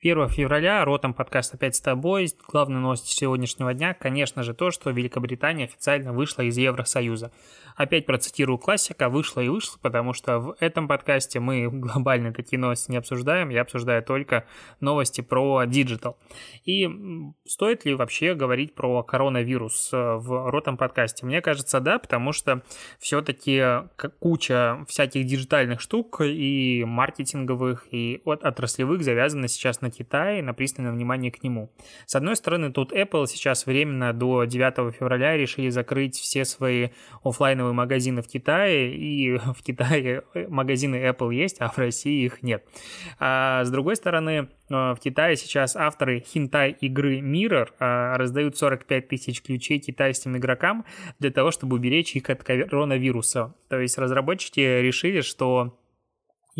1 февраля, ротом подкаст опять с тобой. Главная новость сегодняшнего дня, конечно же, то, что Великобритания официально вышла из Евросоюза. Опять процитирую классика, вышла и вышла, потому что в этом подкасте мы глобальные такие новости не обсуждаем, я обсуждаю только новости про digital. И стоит ли вообще говорить про коронавирус э, в этом подкасте? Мне кажется, да, потому что все-таки куча всяких диджитальных штук и маркетинговых, и от отраслевых завязаны сейчас на на Китай, на пристальное внимание к нему. С одной стороны, тут Apple сейчас временно до 9 февраля решили закрыть все свои офлайновые магазины в Китае, и в Китае магазины Apple есть, а в России их нет. А с другой стороны, э, в Китае сейчас авторы хинтай игры Mirror э, раздают 45 тысяч ключей китайским игрокам для того, чтобы уберечь их от коронавируса. То есть разработчики решили, что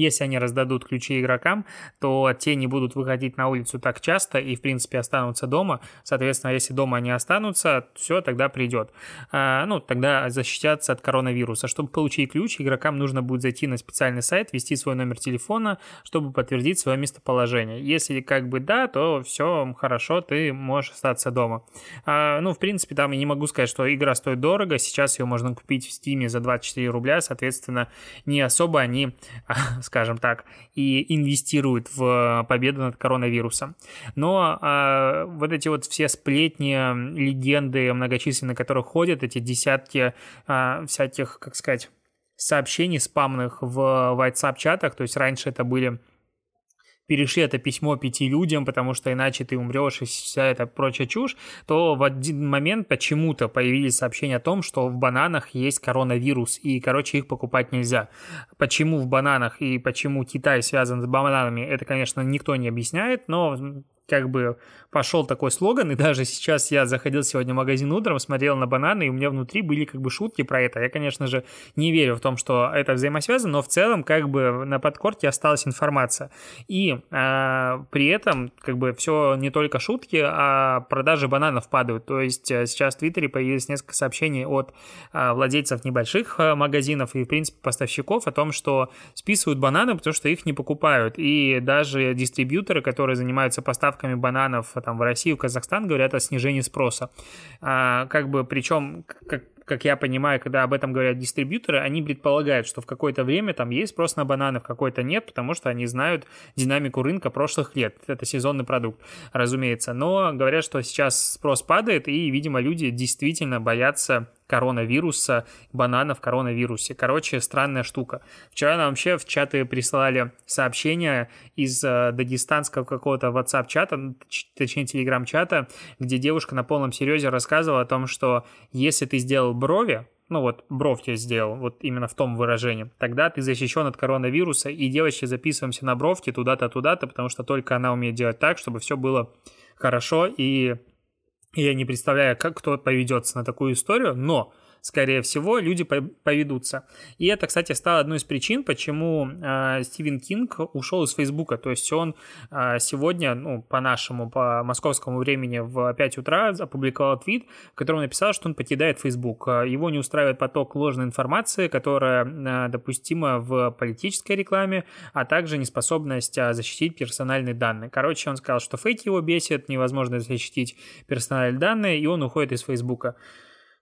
если они раздадут ключи игрокам, то те не будут выходить на улицу так часто и, в принципе, останутся дома. Соответственно, если дома они останутся, все, тогда придет. А, ну, тогда защищаться от коронавируса. Чтобы получить ключ, игрокам нужно будет зайти на специальный сайт, ввести свой номер телефона, чтобы подтвердить свое местоположение. Если как бы да, то все хорошо, ты можешь остаться дома. А, ну, в принципе, там я не могу сказать, что игра стоит дорого. Сейчас ее можно купить в Steam за 24 рубля. Соответственно, не особо они скажем так, и инвестирует в победу над коронавирусом. Но э, вот эти вот все сплетни, легенды многочисленные, которые ходят, эти десятки э, всяких, как сказать, сообщений спамных в WhatsApp-чатах, то есть раньше это были перешли это письмо пяти людям, потому что иначе ты умрешь и вся эта прочая чушь, то в один момент почему-то появились сообщения о том, что в бананах есть коронавирус, и, короче, их покупать нельзя. Почему в бананах и почему Китай связан с бананами, это, конечно, никто не объясняет, но как бы пошел такой слоган, и даже сейчас я заходил сегодня в магазин утром, смотрел на бананы, и у меня внутри были как бы шутки про это. Я, конечно же, не верю в том, что это взаимосвязано, но в целом как бы на подкорте осталась информация. И э, при этом как бы все не только шутки, а продажи бананов падают. То есть э, сейчас в Твиттере появилось несколько сообщений от э, владельцев небольших э, магазинов и, в принципе, поставщиков о том, что списывают бананы, потому что их не покупают. И даже дистрибьюторы, которые занимаются поставкой поставками бананов там, в Россию, в Казахстан говорят о снижении спроса. А, как бы, причем, как, как я понимаю, когда об этом говорят дистрибьюторы, они предполагают, что в какое-то время там есть спрос на бананы, в какое-то нет, потому что они знают динамику рынка прошлых лет. Это сезонный продукт, разумеется. Но говорят, что сейчас спрос падает, и, видимо, люди действительно боятся коронавируса, банана в коронавирусе. Короче, странная штука. Вчера нам вообще в чаты прислали сообщение из э, дагестанского какого-то WhatsApp-чата, точнее, телеграм-чата, где девушка на полном серьезе рассказывала о том, что если ты сделал брови, ну вот бровь я сделал, вот именно в том выражении, тогда ты защищен от коронавируса, и девочки записываемся на бровки туда-то, туда-то, потому что только она умеет делать так, чтобы все было хорошо, и я не представляю, как кто поведется на такую историю, но скорее всего, люди поведутся. И это, кстати, стало одной из причин, почему э, Стивен Кинг ушел из Фейсбука. То есть он э, сегодня, ну, по нашему, по московскому времени в 5 утра опубликовал твит, в котором написал, что он покидает Фейсбук. Его не устраивает поток ложной информации, которая э, допустима в политической рекламе, а также неспособность защитить персональные данные. Короче, он сказал, что фейк его бесит, невозможно защитить персональные данные, и он уходит из Фейсбука.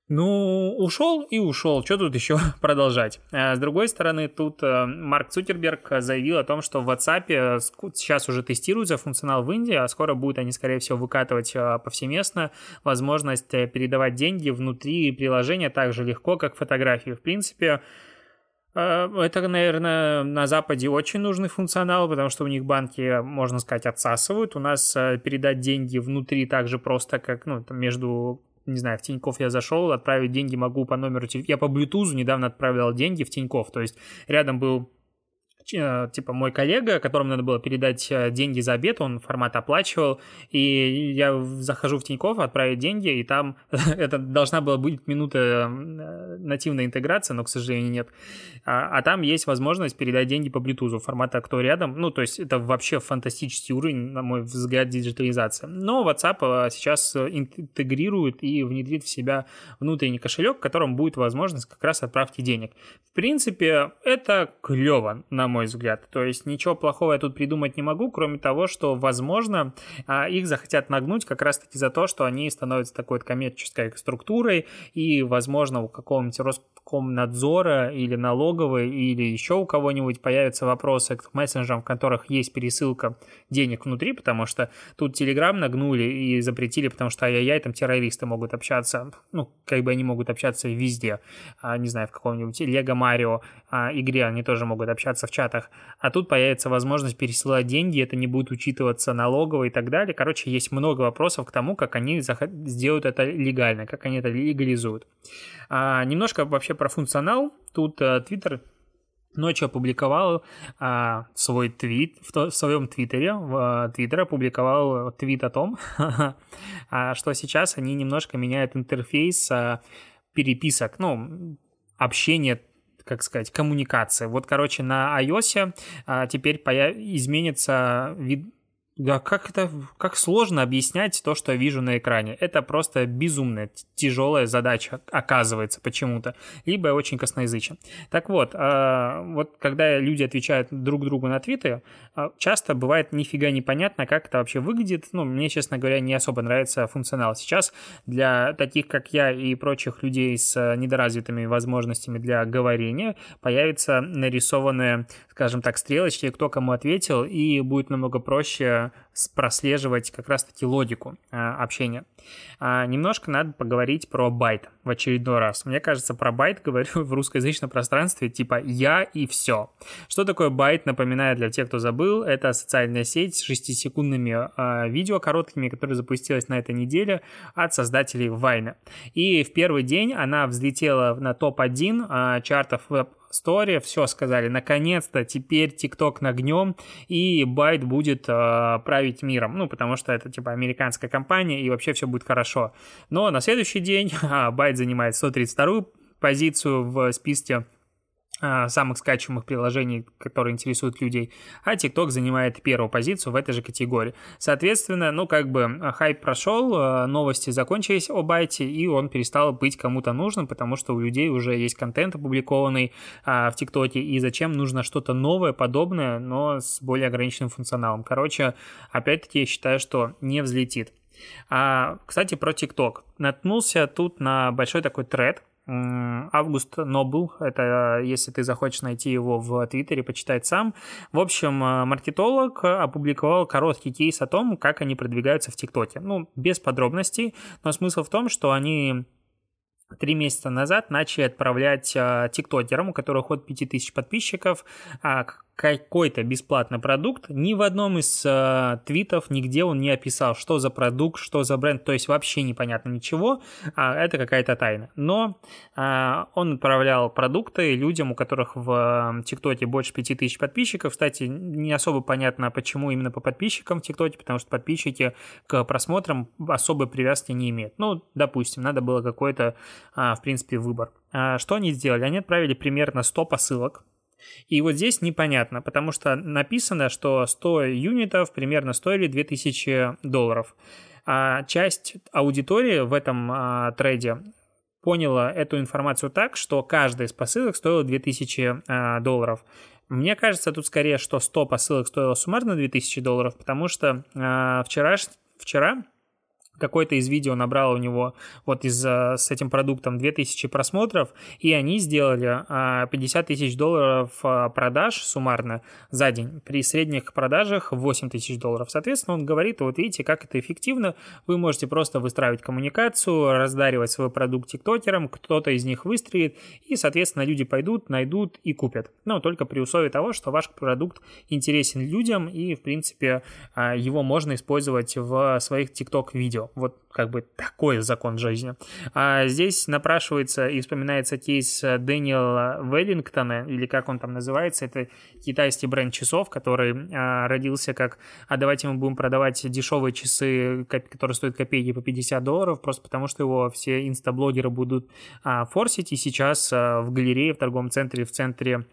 Ну, ушел и ушел. Что тут еще продолжать? А с другой стороны, тут э, Марк Цукерберг заявил о том, что в WhatsApp э, сейчас уже тестируется функционал в Индии, а скоро будут они, скорее всего, выкатывать э, повсеместно возможность передавать деньги внутри приложения так же легко, как фотографии. В принципе, это, наверное, на Западе очень нужный функционал, потому что у них банки, можно сказать, отсасывают. У нас передать деньги внутри так же просто, как ну, между не знаю, в Тинькофф я зашел, отправить деньги могу по номеру телефона. Я по Bluetooth недавно отправлял деньги в Тинькофф, то есть рядом был типа мой коллега, которому надо было передать э, деньги за обед, он формат оплачивал, и я захожу в Тинькофф, отправить деньги, и там это должна была быть минута э, нативной интеграции, но, к сожалению, нет. А, а там есть возможность передать деньги по Bluetooth формата «Кто рядом?». Ну, то есть это вообще фантастический уровень, на мой взгляд, диджитализации. Но WhatsApp сейчас интегрирует и внедрит в себя внутренний кошелек, в котором будет возможность как раз отправки денег. В принципе, это клево, на мой взгляд. То есть ничего плохого я тут придумать не могу, кроме того, что, возможно, а, их захотят нагнуть как раз-таки за то, что они становятся такой вот коммерческой структурой, и, возможно, у какого-нибудь Роскомнадзора или налоговой, или еще у кого-нибудь появятся вопросы к мессенджерам, в которых есть пересылка денег внутри, потому что тут Telegram нагнули и запретили, потому что ай-яй-яй, там террористы могут общаться, ну, как бы они могут общаться везде, а, не знаю, в каком-нибудь Лего Марио а, игре они тоже могут общаться в чате Штатах, а тут появится возможность пересылать деньги, это не будет учитываться налогово и так далее. Короче, есть много вопросов к тому, как они сделают это легально, как они это легализуют. А, немножко вообще про функционал. Тут Twitter ночью опубликовал а, свой твит, в, в своем твиттере, в Твиттер опубликовал твит о том, а, что сейчас они немножко меняют интерфейс а, переписок, ну, общения как сказать, коммуникация. Вот, короче, на iOS а, теперь появ... изменится вид да, как это, как сложно объяснять то, что я вижу на экране. Это просто безумная, тяжелая задача, оказывается, почему-то. Либо я очень косноязычен. Так вот, э, вот когда люди отвечают друг другу на твиты, э, часто бывает нифига непонятно, как это вообще выглядит. Ну, мне, честно говоря, не особо нравится функционал. Сейчас для таких, как я и прочих людей с недоразвитыми возможностями для говорения появится нарисованная, скажем так, стрелочки, кто кому ответил, и будет намного проще прослеживать как раз-таки логику а, общения. А, немножко надо поговорить про байт в очередной раз. Мне кажется, про байт говорю в русскоязычном пространстве типа «я» и все. Что такое байт, напоминаю для тех, кто забыл, это социальная сеть с шестисекундными а, видео короткими, которая запустилась на этой неделе от создателей Vine а. И в первый день она взлетела на топ-1 а, чартов App Store, все сказали, наконец-то теперь TikTok нагнем, и Байт будет э, править миром, ну, потому что это, типа, американская компания, и вообще все будет хорошо. Но на следующий день Байт занимает 132-ю позицию в списке а, самых скачиваемых приложений, которые интересуют людей, а TikTok занимает первую позицию в этой же категории. Соответственно, ну как бы хайп прошел, а, новости закончились о байте, и он перестал быть кому-то нужным, потому что у людей уже есть контент опубликованный а, в ТикТоке, и зачем нужно что-то новое, подобное, но с более ограниченным функционалом. Короче, опять-таки я считаю, что не взлетит. А, кстати, про ТикТок. Наткнулся тут на большой такой тред, Август Нобл, это если ты захочешь найти его в Твиттере, почитать сам. В общем, э, маркетолог опубликовал короткий кейс о том, как они продвигаются в ТикТоке. Ну, без подробностей, но смысл в том, что они три месяца назад начали отправлять э, тиктокерам, у которых от 5000 подписчиков, а, какой-то бесплатный продукт, ни в одном из э, твитов нигде он не описал, что за продукт, что за бренд, то есть вообще непонятно ничего, а это какая-то тайна. Но э, он отправлял продукты людям, у которых в ТикТоке больше 5000 подписчиков. Кстати, не особо понятно, почему именно по подписчикам в ТикТоке, потому что подписчики к просмотрам особой привязки не имеют. Ну, допустим, надо было какой-то, э, в принципе, выбор. А что они сделали? Они отправили примерно 100 посылок и вот здесь непонятно, потому что написано, что 100 юнитов примерно стоили 2000 долларов. А часть аудитории в этом а, трейде поняла эту информацию так, что каждая из посылок стоила 2000 а, долларов. Мне кажется, тут скорее, что 100 посылок стоило суммарно 2000 долларов, потому что а, вчера, вчера какой-то из видео набрал у него вот из, э, с этим продуктом 2000 просмотров, и они сделали 50 а, тысяч долларов а, продаж суммарно за день. При средних продажах 8 тысяч долларов. Соответственно, он говорит, вот видите, как это эффективно. Вы можете просто выстраивать коммуникацию, раздаривать свой продукт тиктокерам, кто-то из них выстрелит, и, соответственно, люди пойдут, найдут и купят. Но только при условии того, что ваш продукт интересен людям, и, в принципе, его можно использовать в своих тикток-видео. Вот как бы такой закон жизни. А здесь напрашивается и вспоминается кейс Дэниела Веллингтона, или как он там называется, это китайский бренд часов, который а, родился как, а давайте мы будем продавать дешевые часы, которые стоят копейки по 50 долларов, просто потому что его все инстаблогеры будут а, форсить, и сейчас а, в галерее, в торговом центре, в центре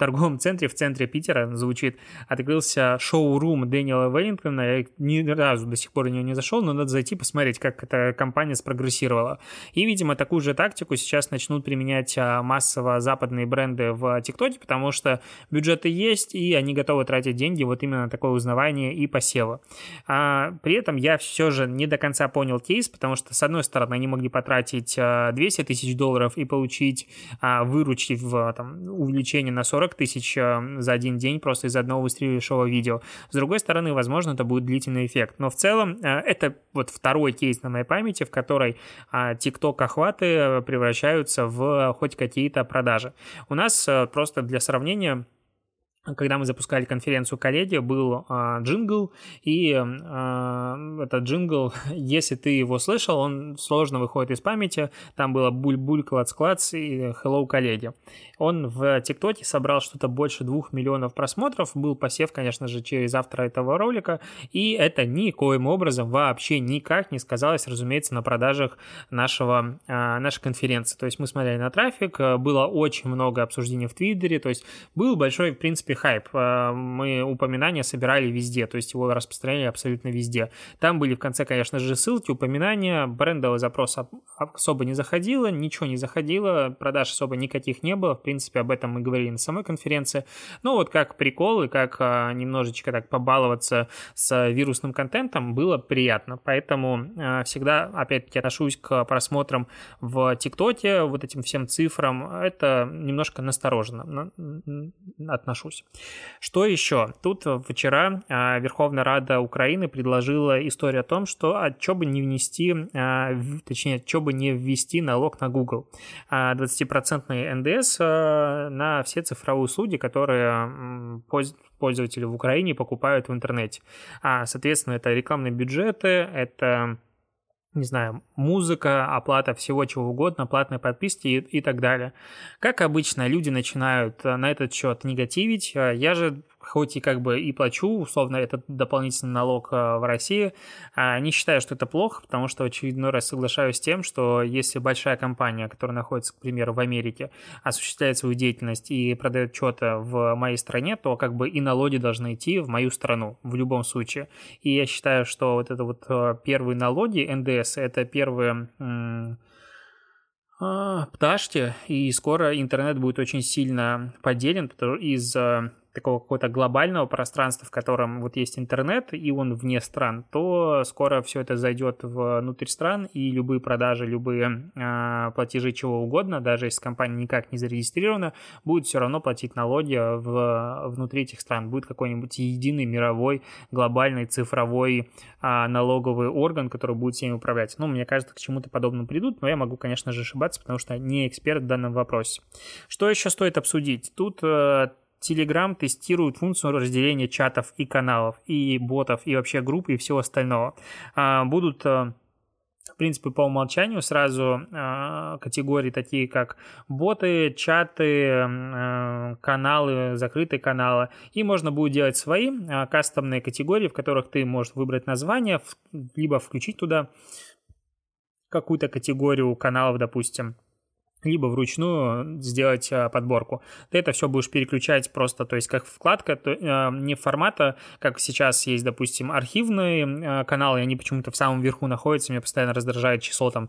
торговом центре в центре Питера звучит, открылся шоу-рум Дэниела Веллингтона. Я ни разу до сих пор в него не зашел, но надо зайти посмотреть, как эта компания спрогрессировала. И, видимо, такую же тактику сейчас начнут применять а, массово западные бренды в ТикТоке, потому что бюджеты есть, и они готовы тратить деньги вот именно на такое узнавание и посева. А, при этом я все же не до конца понял кейс, потому что, с одной стороны, они могли потратить 200 а, тысяч долларов и получить а, выручки в там, увеличение на 40 40 тысяч э, за один день просто из одного выстрелившего видео. С другой стороны, возможно, это будет длительный эффект. Но в целом э, это вот второй кейс на моей памяти, в которой TikTok а, охваты превращаются в хоть какие-то продажи. У нас э, просто для сравнения когда мы запускали конференцию коллеги, был э, джингл, и э, этот джингл, если ты его слышал, он сложно выходит из памяти. Там было буль-буль, клац-клац и hello, коллеги. Он в ТикТоке собрал что-то больше двух миллионов просмотров. Был посев, конечно же, через автора этого ролика, и это никоим образом вообще никак не сказалось, разумеется, на продажах нашего, э, нашей конференции. То есть мы смотрели на трафик, было очень много обсуждений в Твиттере, то есть был большой, в принципе, принципе, хайп. Э, мы упоминания собирали везде, то есть его распространяли абсолютно везде. Там были в конце, конечно же, ссылки, упоминания, брендовый запрос особо не заходило, ничего не заходило, продаж особо никаких не было, в принципе, об этом мы говорили на самой конференции. Ну вот как прикол и как э, немножечко так побаловаться с вирусным контентом было приятно, поэтому э, всегда, опять-таки, отношусь к просмотрам в ТикТоке, вот этим всем цифрам, это немножко настороженно отношусь вернусь. Что еще? Тут вчера а, Верховная Рада Украины предложила историю о том, что а что бы не внести, а, точнее, что бы не ввести налог на Google. 20% НДС на все цифровые услуги, которые пользователи в Украине покупают в интернете. Соответственно, это рекламные бюджеты, это не знаю, музыка, оплата всего чего угодно, платные подписки и, и так далее. Как обычно, люди начинают э, на этот счет негативить. Э, я же хоть и как бы и плачу, условно, этот дополнительный налог э, в России, а не считаю, что это плохо, потому что в очередной раз соглашаюсь с тем, что если большая компания, которая находится, к примеру, в Америке, осуществляет свою деятельность и продает что-то в моей стране, то как бы и налоги должны идти в мою страну в любом случае. И я считаю, что вот это вот э, первые налоги, НДС, это первые а, пташки, и скоро интернет будет очень сильно поделен из такого какого-то глобального пространства, в котором вот есть интернет, и он вне стран, то скоро все это зайдет внутрь стран, и любые продажи, любые э, платежи чего угодно, даже если компания никак не зарегистрирована, будет все равно платить налоги в, внутри этих стран. Будет какой-нибудь единый мировой глобальный цифровой э, налоговый орган, который будет всеми управлять. Ну, мне кажется, к чему-то подобному придут, но я могу, конечно же, ошибаться, потому что не эксперт в данном вопросе. Что еще стоит обсудить? Тут э, Telegram тестирует функцию разделения чатов и каналов, и ботов, и вообще групп, и всего остального. А, будут э, в принципе, по умолчанию сразу э, категории такие, как боты, чаты, э, каналы, закрытые каналы. И можно будет делать свои э, кастомные категории, в которых ты можешь выбрать название, либо включить туда какую-то категорию каналов, допустим либо вручную сделать а, подборку. Ты это все будешь переключать просто, то есть как вкладка, то, э, не формата, как сейчас есть, допустим, архивные э, каналы, и они почему-то в самом верху находятся, меня постоянно раздражает число там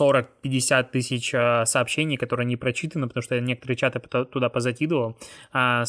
40-50 тысяч э, сообщений, которые не прочитаны, потому что я некоторые чаты туда позакидывал, э,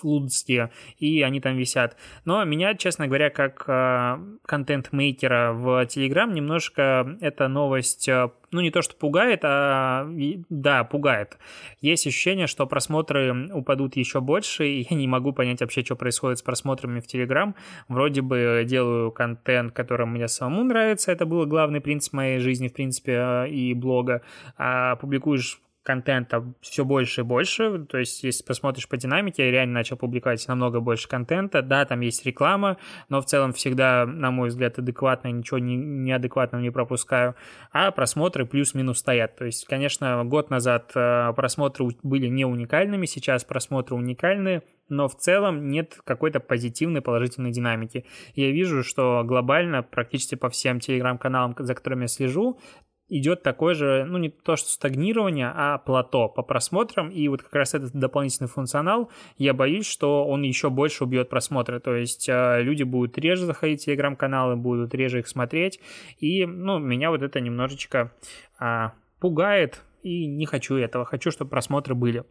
флудские, и они там висят. Но меня, честно говоря, как э, контент-мейкера в Telegram немножко эта новость ну, не то, что пугает, а да, пугает. Есть ощущение, что просмотры упадут еще больше, и я не могу понять вообще, что происходит с просмотрами в Телеграм. Вроде бы делаю контент, который мне самому нравится, это был главный принцип моей жизни, в принципе, и блога. А публикуешь контента все больше и больше. То есть, если посмотришь по динамике, я реально начал публиковать намного больше контента. Да, там есть реклама, но в целом всегда, на мой взгляд, адекватно, ничего не, неадекватного не пропускаю. А просмотры плюс-минус стоят. То есть, конечно, год назад э, просмотры были не уникальными, сейчас просмотры уникальные, но в целом нет какой-то позитивной, положительной динамики. Я вижу, что глобально практически по всем телеграм-каналам, за которыми я слежу, идет такое же, ну не то что стагнирование, а плато по просмотрам, и вот как раз этот дополнительный функционал, я боюсь, что он еще больше убьет просмотры, то есть э, люди будут реже заходить в телеграм-каналы, будут реже их смотреть, и, ну, меня вот это немножечко а, пугает, и не хочу этого, хочу, чтобы просмотры были.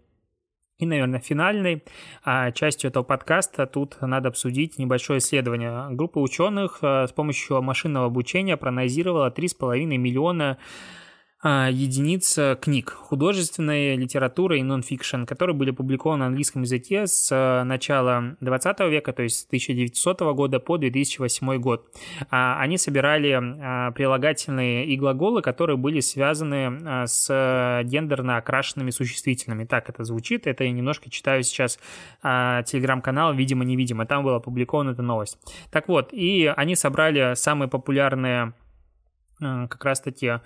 И, наверное, финальной а, частью этого подкаста тут надо обсудить небольшое исследование. Группа ученых а, с помощью машинного обучения проанализировала 3,5 миллиона единиц э, книг художественной литературы и нон-фикшн, которые были опубликованы на английском языке с э, начала 20 века, то есть с 1900 года по 2008 год. А, они собирали а, прилагательные и глаголы, которые были связаны с гендерно окрашенными существительными. Так это звучит. Это я немножко читаю сейчас телеграм-канал «Видимо-невидимо». Там была опубликована эта новость. Так вот, и они собрали самые популярные как раз-таки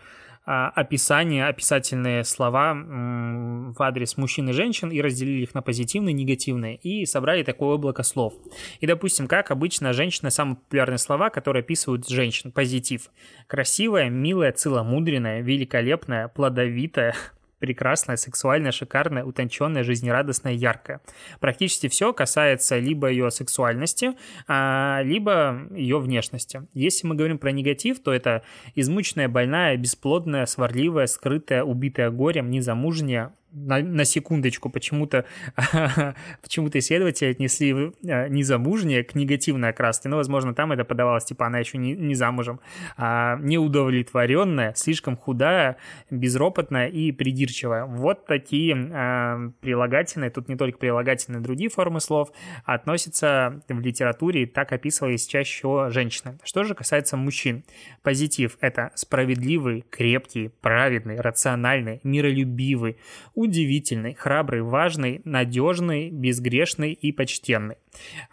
а, описания, описательные слова в адрес мужчин и женщин и разделили их на позитивные и негативные и собрали такое облако слов. И, допустим, как обычно женщина, самые популярные слова, которые описывают женщин, позитив. Красивая, милая, целомудренная, великолепная, плодовитая, прекрасная, сексуальная, шикарная, утонченная, жизнерадостная, яркая. Практически все касается либо ее сексуальности, а, либо ее внешности. Если мы говорим про негатив, то это измученная, больная, бесплодная, сварливая, скрытая, убитая горем, незамужняя, на, на секундочку почему-то почему-то исследователи отнесли э, незамужнее к негативной окраске. Ну, возможно, там это подавалось, типа, она еще не, не замужем. А, неудовлетворенная, слишком худая, безропотная и придирчивая. Вот такие а, прилагательные, тут не только прилагательные, другие формы слов относятся в литературе, так описывались чаще всего женщины. Что же касается мужчин? Позитив — это справедливый, крепкий, праведный, рациональный, миролюбивый, удивительный, храбрый, важный, надежный, безгрешный и почтенный.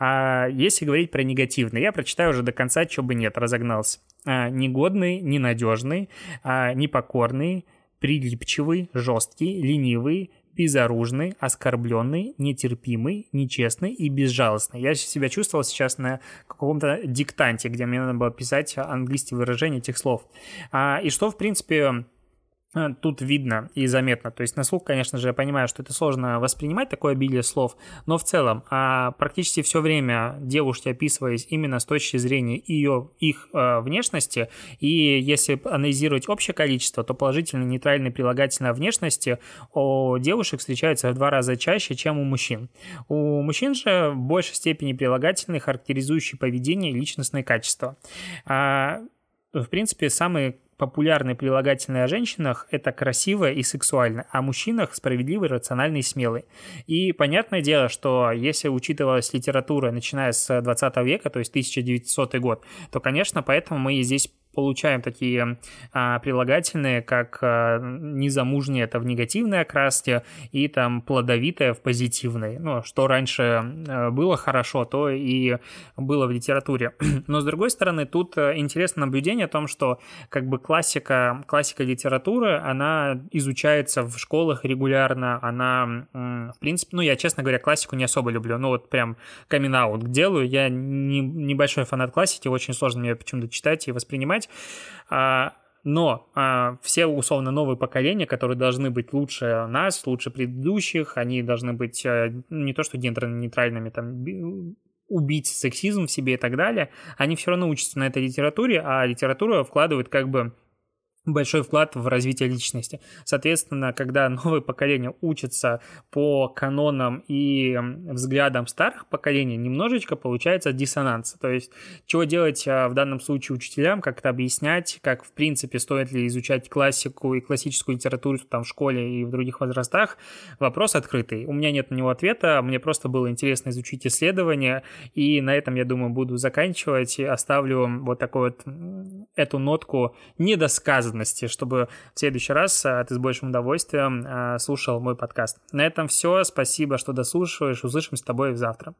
А если говорить про негативный, я прочитаю уже до конца, чего бы нет, разогнался. А, негодный, ненадежный, а, непокорный, прилипчивый, жесткий, ленивый, безоружный, оскорбленный, нетерпимый, нечестный и безжалостный. Я себя чувствовал сейчас на каком-то диктанте, где мне надо было писать английские выражения этих слов. А, и что, в принципе, тут видно и заметно. То есть на слух, конечно же, я понимаю, что это сложно воспринимать, такое обилие слов, но в целом а практически все время девушки описывались именно с точки зрения ее, их э, внешности, и если анализировать общее количество, то положительные нейтральные прилагательные внешности у девушек встречаются в два раза чаще, чем у мужчин. У мужчин же в большей степени прилагательные, характеризующие поведение и личностные качества. А, в принципе, самые популярные прилагательные о женщинах – это красивое и сексуальное, а о мужчинах – справедливый, рациональный и смелый. И понятное дело, что если учитывалась литература, начиная с 20 века, то есть 1900 год, то, конечно, поэтому мы и здесь получаем такие а, прилагательные, как а, незамужнее это в негативной окраске и там плодовитое в позитивной. Ну, что раньше а, было хорошо, то и было в литературе. Но с другой стороны, тут а, интересное наблюдение о том, что как бы классика, классика литературы, она изучается в школах регулярно, она, в принципе, ну, я, честно говоря, классику не особо люблю, ну, вот прям камин делаю, я не, небольшой фанат классики, очень сложно мне почему-то читать и воспринимать, делать. А, но а, все условно новые поколения, которые должны быть лучше нас, лучше предыдущих, они должны быть а, не то что гендерно-нейтральными, там убить сексизм в себе и так далее, они все равно учатся на этой литературе, а литература вкладывает как бы большой вклад в развитие личности. Соответственно, когда новое поколение учится по канонам и взглядам старых поколений, немножечко получается диссонанс. То есть, чего делать а, в данном случае учителям, как это объяснять, как, в принципе, стоит ли изучать классику и классическую литературу там в школе и в других возрастах, вопрос открытый. У меня нет на него ответа, мне просто было интересно изучить исследования, и на этом, я думаю, буду заканчивать. Оставлю вот такую вот эту нотку недосказанную возможности, чтобы в следующий раз э, ты с большим удовольствием э, слушал мой подкаст. На этом все. Спасибо, что дослушиваешь. Услышимся с тобой завтра.